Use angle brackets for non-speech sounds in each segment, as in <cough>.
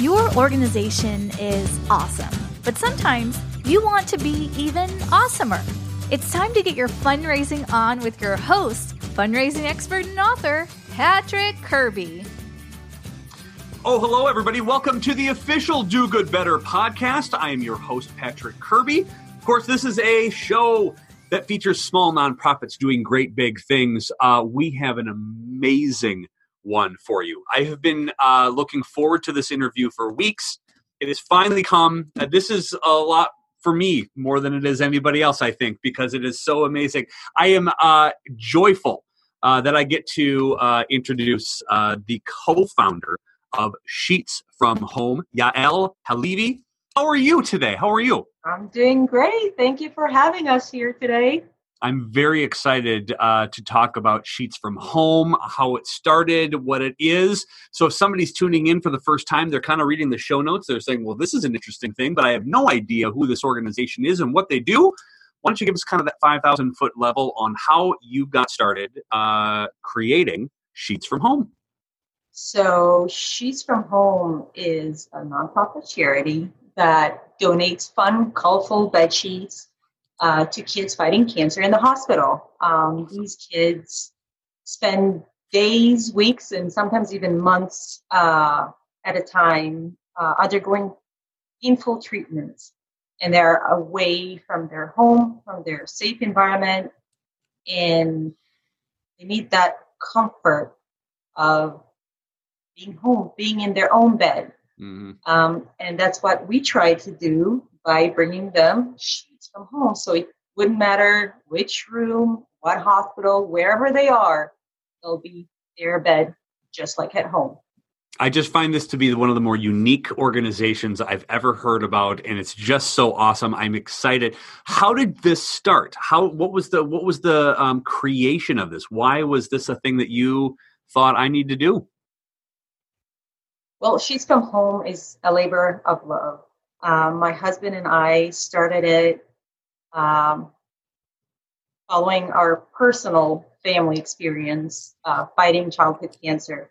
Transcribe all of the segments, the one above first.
Your organization is awesome, but sometimes you want to be even awesomer. It's time to get your fundraising on with your host, fundraising expert and author, Patrick Kirby. Oh, hello, everybody. Welcome to the official Do Good Better podcast. I am your host, Patrick Kirby. Of course, this is a show that features small nonprofits doing great big things. Uh, we have an amazing one for you. I have been uh, looking forward to this interview for weeks. It has finally come. Uh, this is a lot for me more than it is anybody else, I think, because it is so amazing. I am uh, joyful uh, that I get to uh, introduce uh, the co founder of Sheets from Home, Yael Halevi. How are you today? How are you? I'm doing great. Thank you for having us here today. I'm very excited uh, to talk about Sheets from Home, how it started, what it is. So, if somebody's tuning in for the first time, they're kind of reading the show notes. They're saying, well, this is an interesting thing, but I have no idea who this organization is and what they do. Why don't you give us kind of that 5,000 foot level on how you got started uh, creating Sheets from Home? So, Sheets from Home is a nonprofit charity that donates fun, colorful bed sheets uh, to kids fighting cancer in the hospital. Um, these kids spend days, weeks, and sometimes even months uh, at a time uh, undergoing painful treatments. And they're away from their home, from their safe environment, and they need that comfort of being home, being in their own bed. Mm-hmm. Um, and that's what we try to do by bringing them sheets from home. So it wouldn't matter which room, what hospital, wherever they are, they'll be their bed just like at home. I just find this to be one of the more unique organizations I've ever heard about, and it's just so awesome. I'm excited. How did this start? How what was the what was the um, creation of this? Why was this a thing that you thought I need to do? Well, Sheets from Home is a labor of love. Um, my husband and I started it um, following our personal family experience uh, fighting childhood cancer.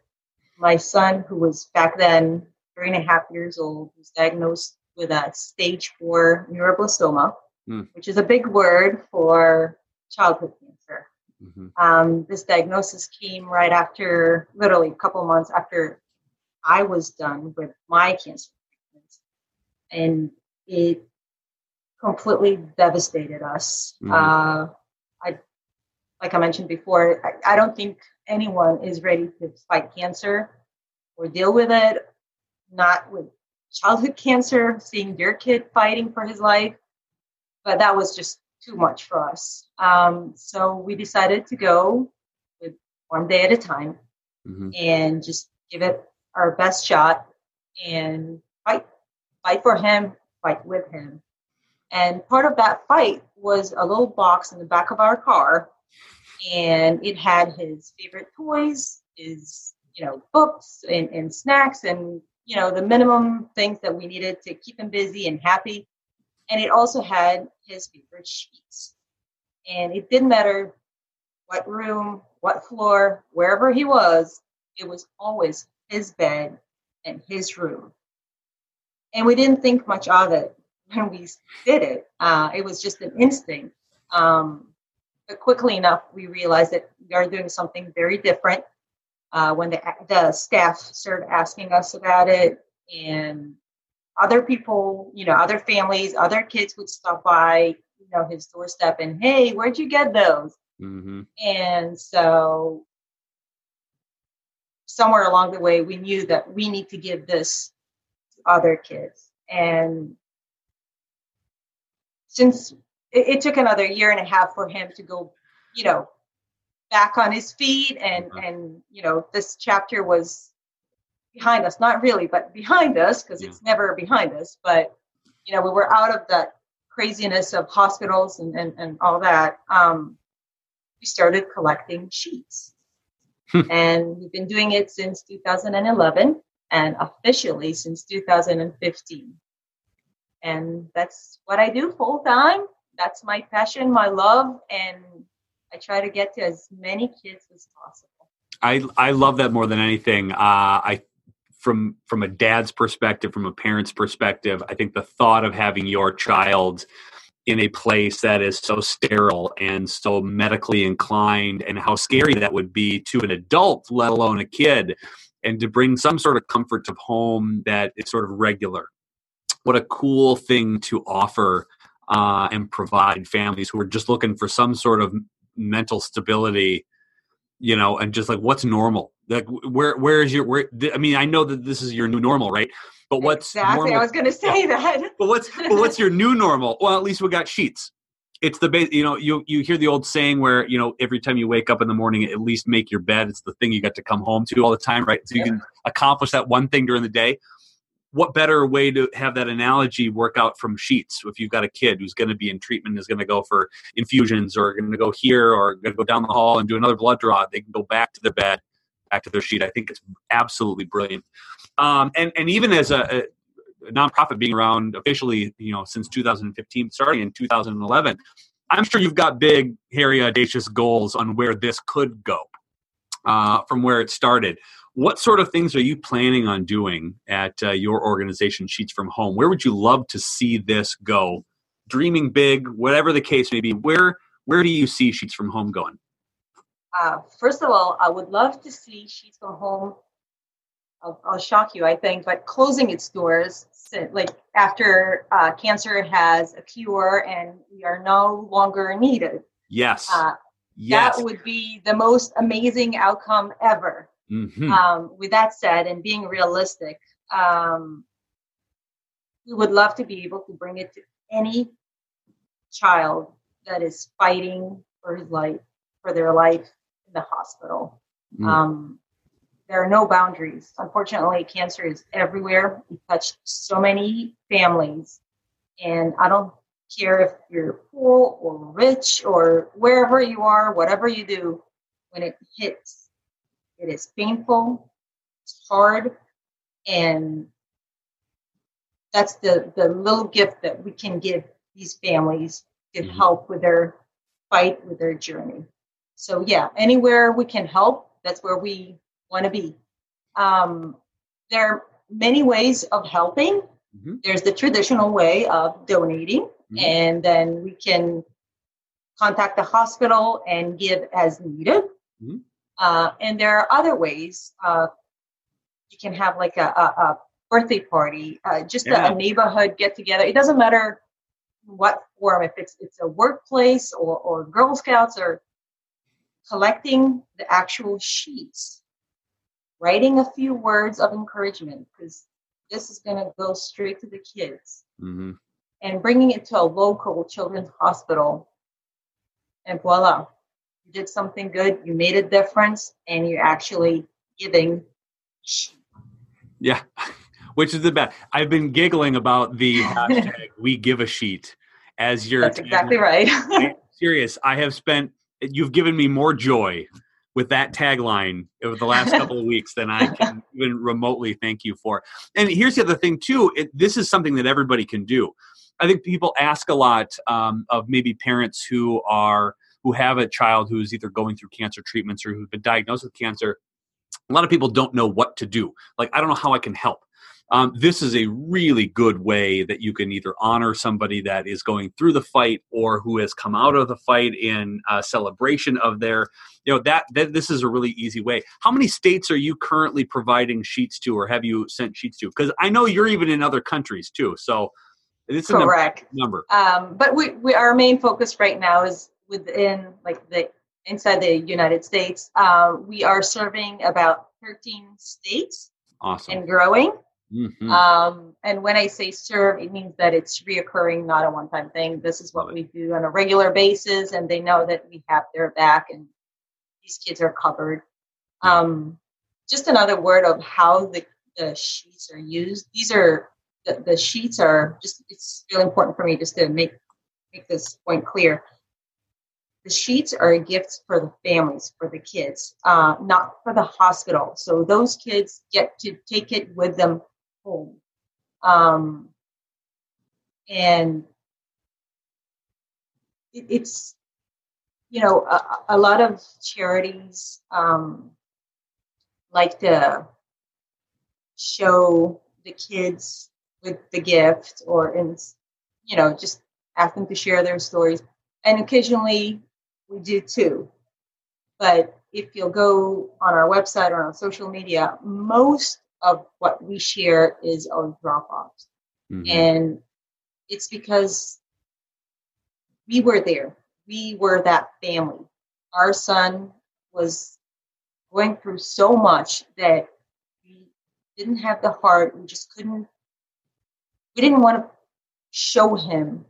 My son, who was back then three and a half years old, was diagnosed with a stage four neuroblastoma, mm. which is a big word for childhood cancer. Mm-hmm. Um, this diagnosis came right after, literally a couple months after I was done with my cancer. And it completely devastated us. Mm-hmm. Uh, I, like I mentioned before, I, I, don't think anyone is ready to fight cancer or deal with it. Not with childhood <laughs> cancer, seeing your kid fighting for his life, but that was just too much for us. Um, so we decided to go with one day at a time mm-hmm. and just give it our best shot and fight, for him, fight with him. And part of that fight was a little box in the back of our car, and it had his favorite toys, his you know books and, and snacks, and you know the minimum things that we needed to keep him busy and happy. And it also had his favorite sheets. And it didn't matter what room, what floor, wherever he was, it was always his bed and his room. And we didn't think much of it when we did it. Uh, it was just an instinct. Um, but quickly enough, we realized that we are doing something very different. Uh, when the, the staff started asking us about it, and other people, you know, other families, other kids would stop by, you know, his doorstep and, hey, where'd you get those? Mm-hmm. And so somewhere along the way, we knew that we need to give this other kids. And since it, it, took another year and a half for him to go, you know, back on his feet and mm-hmm. and you know this chapter was behind us not really but behind us because yeah. it's never behind us but you know we were out of that craziness of hospitals and and, and all that um, we started collecting sheets hmm. and we've been doing it since 2011 and officially since 2015 and that's what I do full time. That's my passion, my love, and I try to get to as many kids as possible. I I love that more than anything. Uh, I from from a dad's perspective, from a parent's perspective, I think the thought of having your child in a place that is so sterile and so medically inclined and how scary that would be to an adult let alone a kid and to bring some sort of comfort to home that is sort of regular. What a cool thing to offer uh, and provide families who are just looking for some sort of mental stability you know and just like what's normal? Like where where is your where i mean i know that this is your new normal right? But what's exactly normal, i was going to say that. But what's but what's your new normal? Well at least we got sheets it's the base you know you you hear the old saying where you know every time you wake up in the morning at least make your bed. It's the thing you got to come home to all the time right? So you yeah. can accomplish that one thing during the day. What better way to have that analogy work out from sheets if you've got a kid who's going to be in treatment is going to go for infusions or going to go here or going to go down the hall and do another blood draw? They can go back to their bed back to their sheet. I think it's absolutely brilliant. Um, and and even as a, a nonprofit being around officially you know since 2015 starting in 2011 i'm sure you've got big hairy audacious goals on where this could go uh, from where it started what sort of things are you planning on doing at uh, your organization, Sheets from Home? Where would you love to see this go? Dreaming big, whatever the case may be. Where where do you see Sheets from Home going? Uh, first of all, I would love to see Sheets from Home. I'll, I'll shock you, I think, but closing its doors, like after uh, cancer has a cure and we are no longer needed. Yes. Uh, yes. That would be the most amazing outcome ever. Mm-hmm. Um, with that said, and being realistic, um, we would love to be able to bring it to any child that is fighting for his life, for their life in the hospital. Mm. Um, there are no boundaries. Unfortunately, cancer is everywhere. It touched so many families, and I don't care if you're poor or rich or wherever you are, whatever you do, when it hits it is painful, it's hard, and that's the, the little gift that we can give these families to mm-hmm. help with their fight, with their journey. So, yeah, anywhere we can help, that's where we want to be. Um, there are many ways of helping. Mm-hmm. There's the traditional way of donating, mm-hmm. and then we can contact the hospital and give as needed. Mm-hmm. Uh, and there are other ways uh, you can have like a, a, a birthday party, uh, just yeah. a, a, neighborhood get together. It doesn't matter what form, if it's it's a workplace or, or Girl Scouts or collecting the actual sheets, writing a few words of encouragement because this is going to go straight to the kids, mm-hmm. and bringing it to a local children's hospital, and voila, you did something good, you made a difference, and you're actually giving. Yeah, <laughs> which is the best. I've been giggling about the <laughs> hashtag "We Give a Sheet" as your. That's exactly right. <laughs> serious. I have spent. You've given me more joy with that tagline over the last couple of <laughs> weeks than I can even remotely thank you for. And here's the other thing too. It, this is something that everybody can do. I think people ask a lot um, of maybe parents who are who have a child who's either going through cancer treatments or who've been diagnosed with cancer, a lot of people don't know what to do. Like, I don't know how I can help. Um, this is a really good way that you can either honor somebody that is going through the fight or who has come out of the fight in a celebration of their you know that, that this is a really easy way how many states are you currently providing sheets to or have you sent sheets to because i know you're even in other countries too so it's correct number um, but we, we our main focus right now is within like the inside the United States. Uh, we are serving about 13 states awesome. and growing. Mm-hmm. Um, and when I say serve, it means that it's reoccurring, not a one-time thing. This is what we do on a regular basis, and they know that we have their back, and these kids are covered. Um, just another word of how the, the sheets are used. These are the, the sheets are just. It's really important for me just to make make this point clear the sheets are a gift for the families, for the kids, uh, not for the hospital. So those kids get to take it with them home. Um, and it, it's, you know, a, a lot of charities um, like to show the kids with the gift or in you know just ask them to share their stories and occasionally we do too but if you'll go on our website or on social media most of what we share is our drop offs mm-hmm. and it's because we were there we were that family our son was going through so much that we didn't have the heart we just couldn't we didn't want to show him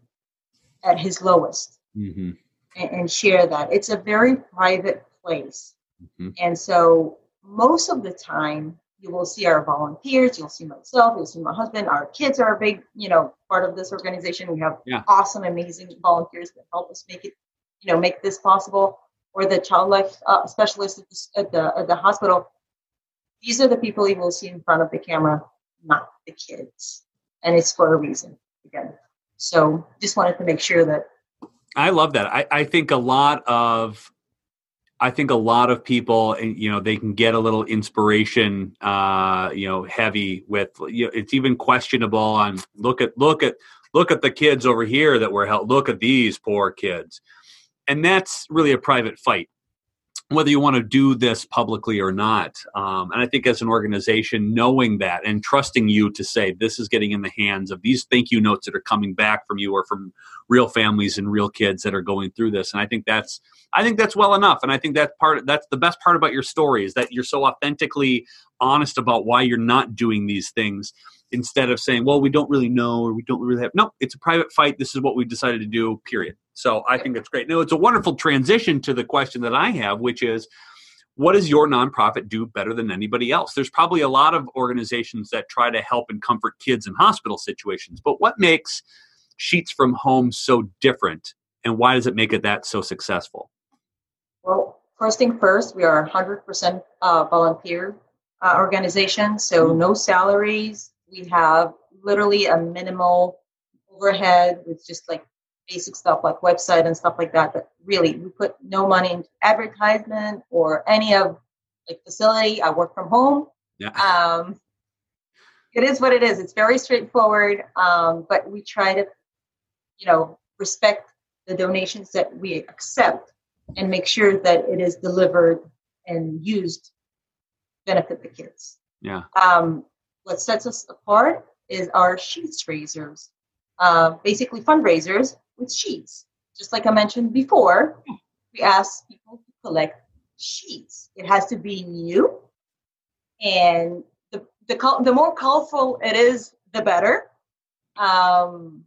at his lowest mm-hmm. and, and, share that. It's a very private place. Mm-hmm. And so most of the time you will see our volunteers, you'll see myself, you'll see my husband, our kids are a big, you know, part of this organization. We have yeah. awesome, amazing volunteers that help us make it, you know, make this possible. Or the child life uh, specialist at the, at the, at the hospital. These are the people you will see in front of the camera, not the kids and it's for a reason again. So just wanted to make sure that. I love that. I, I think a lot of I think a lot of people, you know, they can get a little inspiration, uh, you know, heavy with. You know, it's even questionable on look at look at look at the kids over here that were held. Look at these poor kids, and that's really a private fight whether you want to do this publicly or not. Um, and I think as an organization, knowing that and trusting you to say this is getting in the hands of these thank you notes that are coming back from you or from real families and real kids that are going through this. And I think that's I think that's well enough. And I think that part that's the best part about your story is that you're so authentically honest about why you're not doing these things instead of saying, well, we don't really know or we don't really have. No, it's a private fight. This is what we decided to do, period. So I think that's great. Now, it's a wonderful transition to the question that I have, which is, what does your nonprofit do better than anybody else? There's probably a lot of organizations that try to help and comfort kids in hospital situations, but what makes Sheets from Home so different, and why does it make it that so successful? Well, first thing first, we are a 100% uh, volunteer uh, organization, so mm-hmm. no salaries. We have literally a minimal overhead with just like basic stuff like website and stuff like that. But really, we put no money into advertisement or any of like facility. I work from home. Yeah. Um, it is what it is. It's very straightforward, um, but we try to, you know, respect the donations that we accept and make sure that it is delivered and used benefit the kids. Yeah. Um, what sets us apart is our sheets raisers, uh, basically fundraisers with sheets. Just like I mentioned before, we ask people to collect sheets. It has to be new, and the the, the more colorful it is, the better. Um,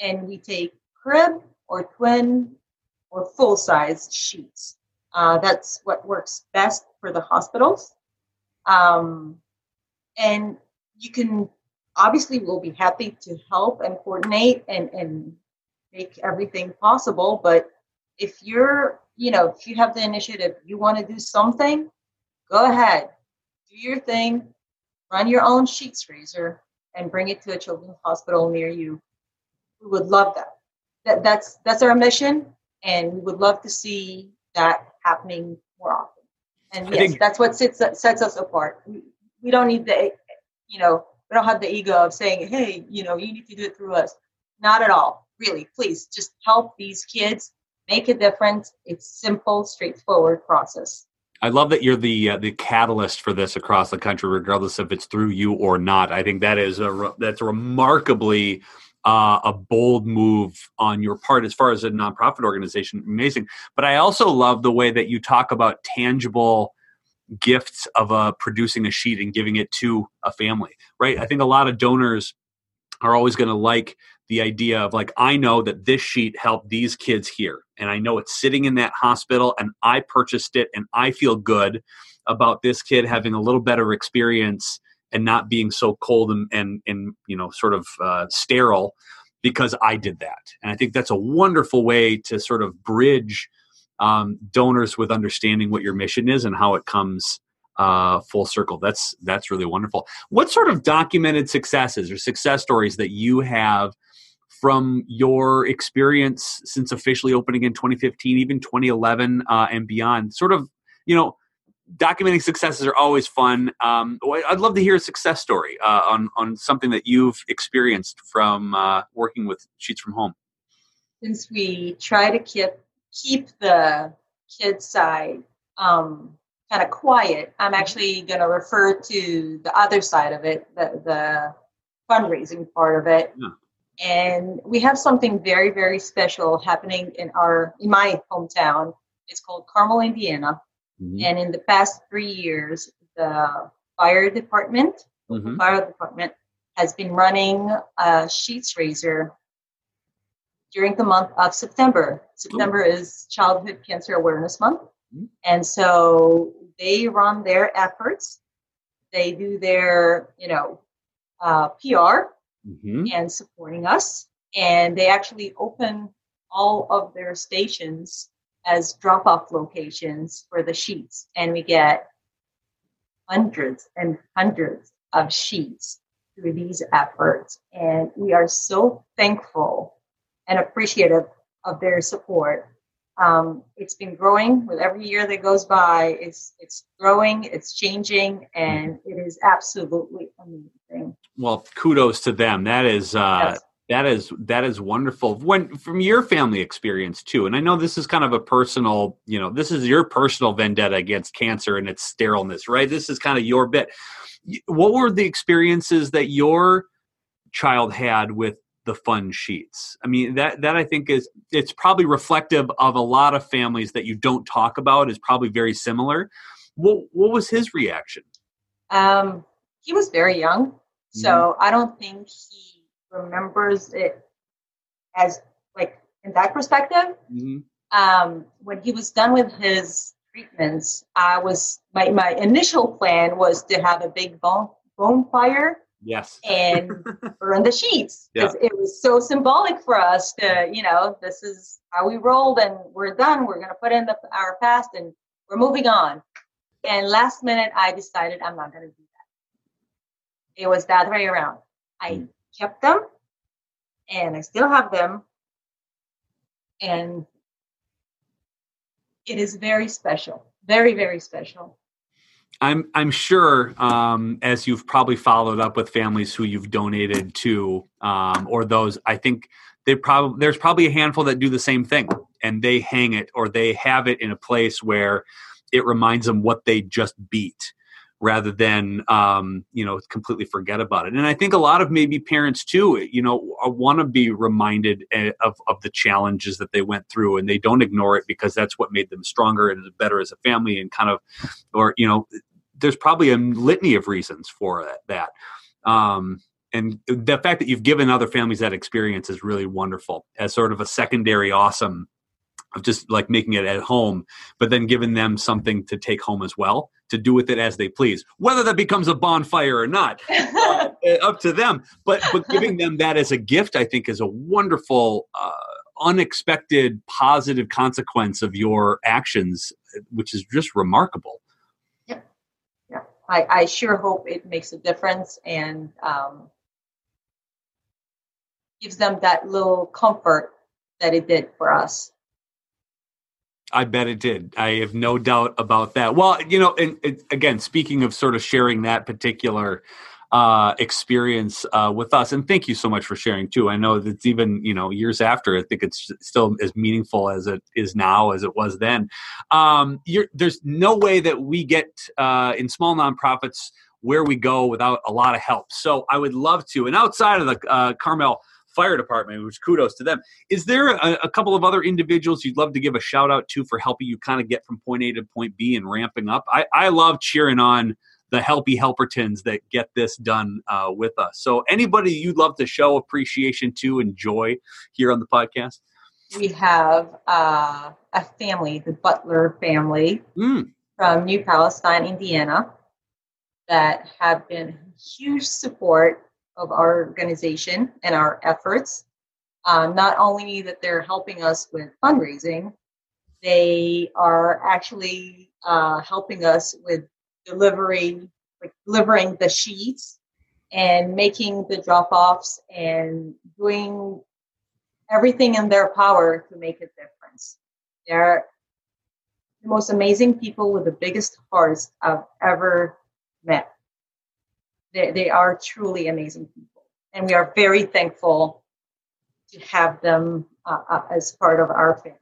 and we take crib or twin or full size sheets. Uh, that's what works best for the hospitals. Um, and you can obviously we'll be happy to help and coordinate and, and make everything possible. But if you're, you know, if you have the initiative, you want to do something, go ahead, do your thing, run your own sheets raiser, and bring it to a children's hospital near you. We would love that. that that's that's our mission, and we would love to see that happening more often. And yes, think, that's what sets sets us apart. We, we don't need the, you know, we don't have the ego of saying, hey, you know, you need to do it through us. Not at all really, please just help these kids make a difference. It's simple, straightforward process. I love that you're the uh, the catalyst for this across the country, regardless if it's through you or not. I think that is a that's remarkably uh, a bold move on your part as far as a nonprofit organization. Amazing, but I also love the way that you talk about tangible gifts of uh, producing a sheet and giving it to a family. Right? I think a lot of donors are always going to like the idea of like i know that this sheet helped these kids here and i know it's sitting in that hospital and i purchased it and i feel good about this kid having a little better experience and not being so cold and and, and you know sort of uh, sterile because i did that and i think that's a wonderful way to sort of bridge um, donors with understanding what your mission is and how it comes uh, full circle. That's that's really wonderful. What sort of documented successes or success stories that you have from your experience since officially opening in 2015, even 2011 uh, and beyond? Sort of, you know, documenting successes are always fun. Um, I'd love to hear a success story uh, on on something that you've experienced from uh, working with Sheets from Home. Since we try to keep keep the kids side um, kind of quiet, I'm actually going to refer to the other side of it, the, the fundraising part of it. Yeah. And we have something very, very special happening in our in my hometown. It's called Carmel, Indiana. Mm-hmm. And in the past three years, the fire department, mm-hmm. fire department, has been running a sheets raiser during the month of September. September Ooh. is Childhood Cancer Awareness Month. Mm-hmm. And so they run their efforts. They do their, you know, uh, PR mm-hmm. and supporting us. And they actually open all of their stations as drop off locations for the sheets. And we get hundreds and hundreds of sheets through these efforts. And we are so thankful and appreciative of their support. Um, it's been growing with every year that goes by. It's it's growing, it's changing, and it is absolutely amazing. Well, kudos to them. That is uh, yes. that is that is wonderful. When from your family experience too, and I know this is kind of a personal, you know, this is your personal vendetta against cancer and its sterileness, right? This is kind of your bit. What were the experiences that your child had with the fun sheets. I mean that that I think is it's probably reflective of a lot of families that you don't talk about is probably very similar. What what was his reaction? Um, he was very young, so mm-hmm. I don't think he remembers it as like in that perspective. Mm-hmm. Um, when he was done with his treatments, I was my my initial plan was to have a big bone bonfire Yes. And <laughs> burn the sheets because yeah. it was so symbolic for us to, you know, this is how we rolled and we're done. We're going to put in the, our past and we're moving on. And last minute, I decided I'm not going to do that. It was that way around. I mm. kept them and I still have them. And it is very special, very, very special. I'm I'm sure um, as you've probably followed up with families who you've donated to, um, or those I think they probably there's probably a handful that do the same thing, and they hang it or they have it in a place where it reminds them what they just beat, rather than um, you know completely forget about it. And I think a lot of maybe parents too, you know, want to be reminded eh, of of the challenges that they went through, and they don't ignore it because that's what made them stronger and better as a family, and kind of, or you know there's probably a litany of reasons for that. Um, and the fact that you've given other families that experience is really wonderful as sort of a secondary awesome of just like making it at home, but then giving them something to take home as well to do with it as they please, whether that becomes a bonfire or not, <laughs> uh, up to them. But but giving them that as a gift, I think, is a wonderful, uh, unexpected, positive consequence of your actions, which is just remarkable. Yeah, yeah. I, I sure hope it makes a difference and um, gives them that little comfort that it did for us. I bet it did. I have no doubt about that. Well, you know, and, and again, speaking of sort of sharing that particular uh, experience uh, with us. And thank you so much for sharing too. I know that's even you know years after. I think it's still as meaningful as it is now as it was then. Um, there's no way that we get uh, in small nonprofits where we go without a lot of help. So I would love to. And outside of the uh, Carmel fire department, which kudos to them. Is there a, a, couple of other individuals you'd love to give a shout out to for helping you kind of get from point A to point B and ramping up? I, I love cheering on the helpy helpertons that get this done uh, with us. So, anybody you'd love to show appreciation to, enjoy here on the podcast? We have uh, a family, the Butler family mm. from New Palestine, Indiana, that have been huge support of our organization and our efforts. Uh, not only that they're helping us with fundraising, they are actually uh, helping us with delivering like delivering the sheets and making the drop offs and doing everything in their power to make a difference. They're the most amazing people with the biggest hearts I've ever met. They, they are truly amazing people. And we are very thankful to have them uh, uh, as part of our family.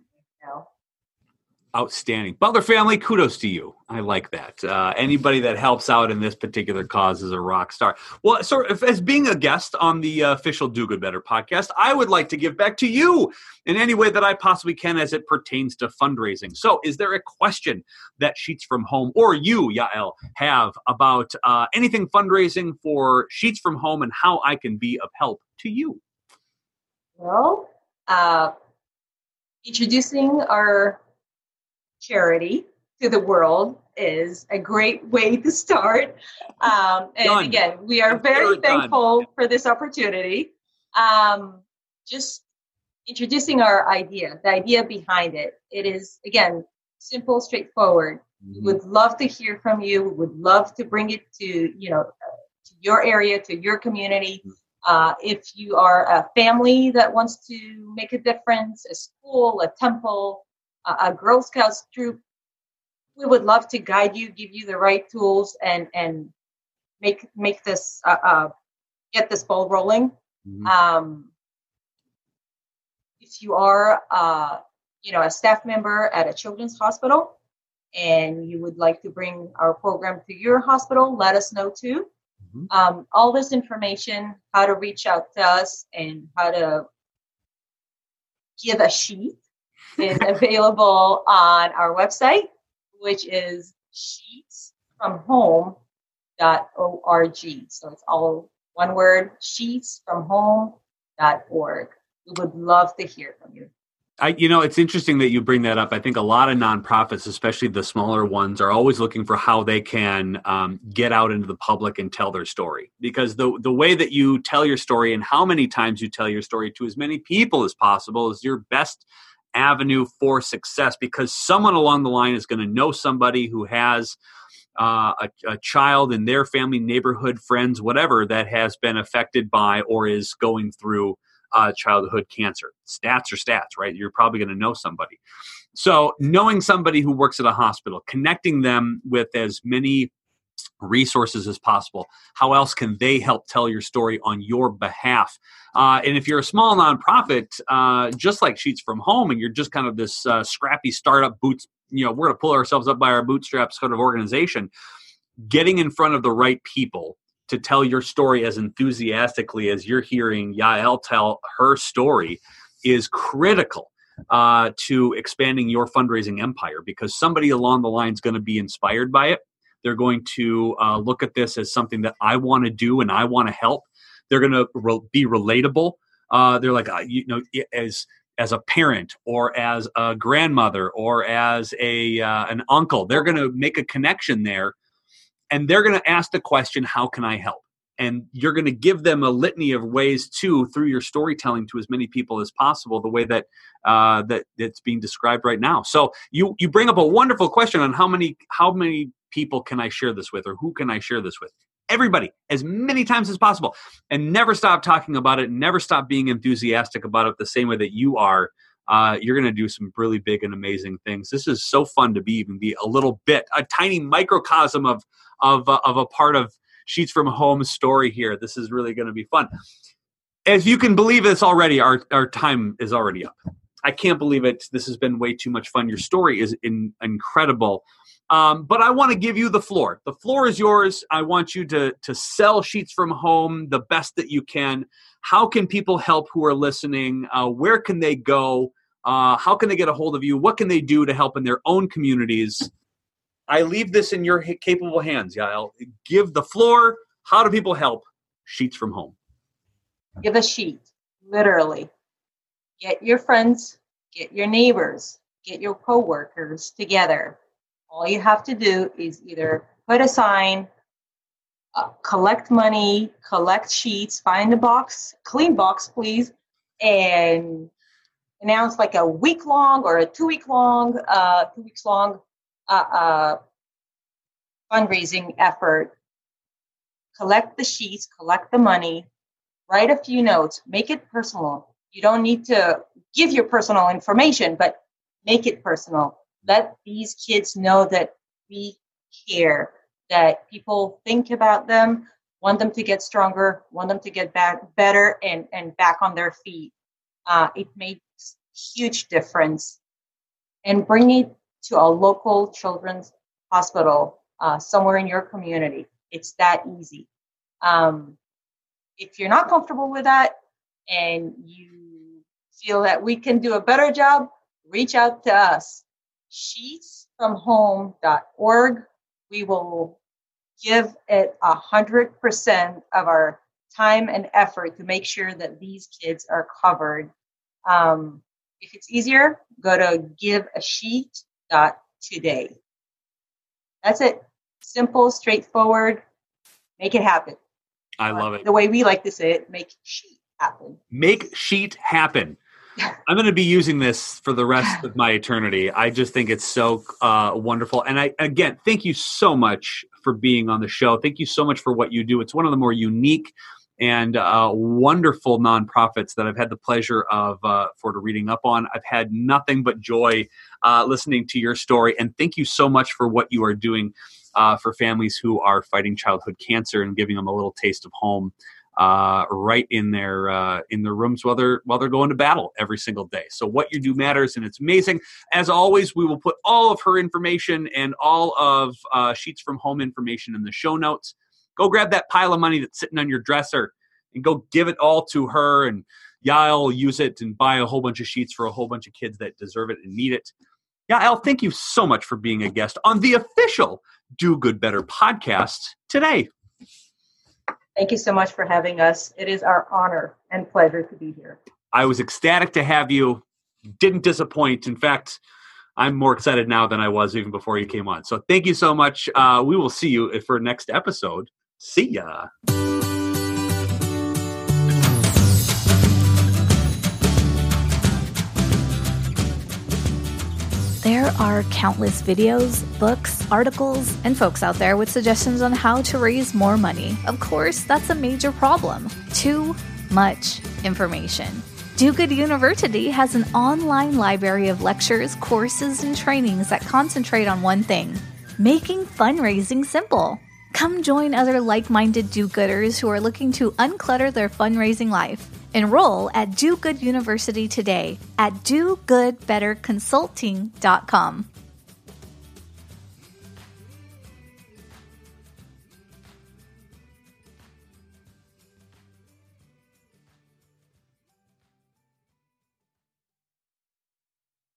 Outstanding. Butler family, kudos to you. I like that. Uh, anybody that helps out in this particular cause is a rock star. Well, so if, as being a guest on the uh, official Do Good Better podcast, I would like to give back to you in any way that I possibly can as it pertains to fundraising. So, is there a question that Sheets from Home or you, Yael, have about uh, anything fundraising for Sheets from Home and how I can be of help to you? Well, uh, introducing our charity to the world is a great way to start. Um, and done. again, we are very thankful done. for this opportunity. Um, just introducing our idea, the idea behind it. It is, again, simple, straightforward. Mm-hmm. We would love to hear from you. We would love to bring it to, you know, to your area, to your community. Mm-hmm. Uh, if you are a family that wants to make a difference, a school, a temple, a, Girl Scouts troop, we would love to guide you, give you the right tools, and and make make this uh, uh, get this ball rolling. Mm-hmm. Um, if you are, uh, you know, a staff member at a children's hospital, and you would like to bring our program to your hospital, let us know too. Mm-hmm. Um, all this information, how to reach out to us, and how to give a sheet is available on our website, which is sheetsfromhome.org. So it's all one word, sheetsfromhome.org. We would love to hear from you. I, you know, it's interesting that you bring that up. I think a lot of nonprofits, especially the smaller ones, are always looking for how they can um, get out into the public and tell their story. Because the the way that you tell your story and how many times you tell your story to as many people as possible is your best avenue for success. Because someone along the line is going to know somebody who has uh, a, a, child in their family, neighborhood, friends, whatever, that has been affected by or is going through uh, childhood cancer. Stats are stats, right? You're probably going to know somebody. So, knowing somebody who works at a hospital, connecting them with as many resources as possible. How else can they help tell your story on your behalf? Uh, and if you're a small nonprofit, uh, just like Sheets from Home, and you're just kind of this uh, scrappy startup boots, you know, we're going to pull ourselves up by our bootstraps sort of organization, getting in front of the right people to tell your story as enthusiastically as you're hearing Yael tell her story is critical uh, to expanding your fundraising empire because somebody along the line is going to be inspired by it. They're going to uh, look at this as something that I want to do and I want to help. They're going to re- be relatable. Uh, they're like, uh, you know, as as a parent or as a grandmother or as a uh, an uncle, they're going to make a connection there and they're going to ask the question, How can I help? And you're going to give them a litany of ways too through your storytelling to as many people as possible, the way that uh, that it's being described right now. So you you bring up a wonderful question on how many how many people can I share this with, or who can I share this with? Everybody, as many times as possible, and never stop talking about it. Never stop being enthusiastic about it the same way that you are uh, you're going to do some really big and amazing things. This is so fun to be even be a little bit, a tiny microcosm of of uh, of a part of Sheets from Home's story here. This is really going to be fun. As you can believe this already, our our time is already up. I can't believe it. This has been way too much fun. Your story is in, incredible. Um, but I want to give you the floor. The floor is yours. I want you to to sell sheets from home the best that you can. How can people help who are listening? Uh, where can they go? Uh, how can they get a hold of you? What can they do to help in their own communities? I leave this in your capable hands, Yael. Give the floor. How do people help? Sheets from home. Give a sheet, literally. Get your friends, get your neighbors, get your coworkers together. All you have to do is either put a sign, uh, collect money, collect sheets, find a box, clean box, please, and announce like a week long or a two week long, uh, two weeks long uh, uh, fundraising effort. Collect the sheets, collect the money, write a few notes, make it personal. You don't need to give your personal information, but make it personal. Let these kids know that we care, that people think about them, want them to get stronger, want them to get back better and, and back on their feet. Uh, it makes huge difference. And bring it to a local children's hospital uh, somewhere in your community. It's that easy. Um, if you're not comfortable with that and you feel that we can do a better job, reach out to us. Sheetsfromhome.org. We will give it a hundred percent of our time and effort to make sure that these kids are covered. Um, if it's easier, go to giveasheet.today. That's it. Simple, straightforward. Make it happen. I love it. The way we like to say it, make sheet happen. Make sheet happen. I'm going to be using this for the rest of my eternity. I just think it's so uh, wonderful. And I, again, thank you so much for being on the show. Thank you so much for what you do. It's one of the more unique and uh, wonderful nonprofits that I've had the pleasure of uh, for reading up on. I've had nothing but joy uh, listening to your story, and thank you so much for what you are doing uh, for families who are fighting childhood cancer and giving them a little taste of home uh, right in their uh, in their rooms while they're while they're going to battle every single day. So what you do matters, and it's amazing. As always, we will put all of her information and all of uh, sheets from home information in the show notes. Go grab that pile of money that's sitting on your dresser and go give it all to her, and Yael use it and buy a whole bunch of sheets for a whole bunch of kids that deserve it and need it. Yael, thank you so much for being a guest on the official Do Good Better podcast today. Thank you so much for having us. It is our honor and pleasure to be here. I was ecstatic to have you. Didn't disappoint. In fact, I'm more excited now than I was even before you came on. So thank you so much. Uh, we will see you for next episode. See ya. There are countless videos, books, articles, and folks out there with suggestions on how to raise more money. Of course, that's a major problem. Too much information. Do Good University has an online library of lectures, courses, and trainings that concentrate on one thing making fundraising simple. Come join other like minded do gooders who are looking to unclutter their fundraising life. Enroll at Do Good University today at dogoodbetterconsulting.com.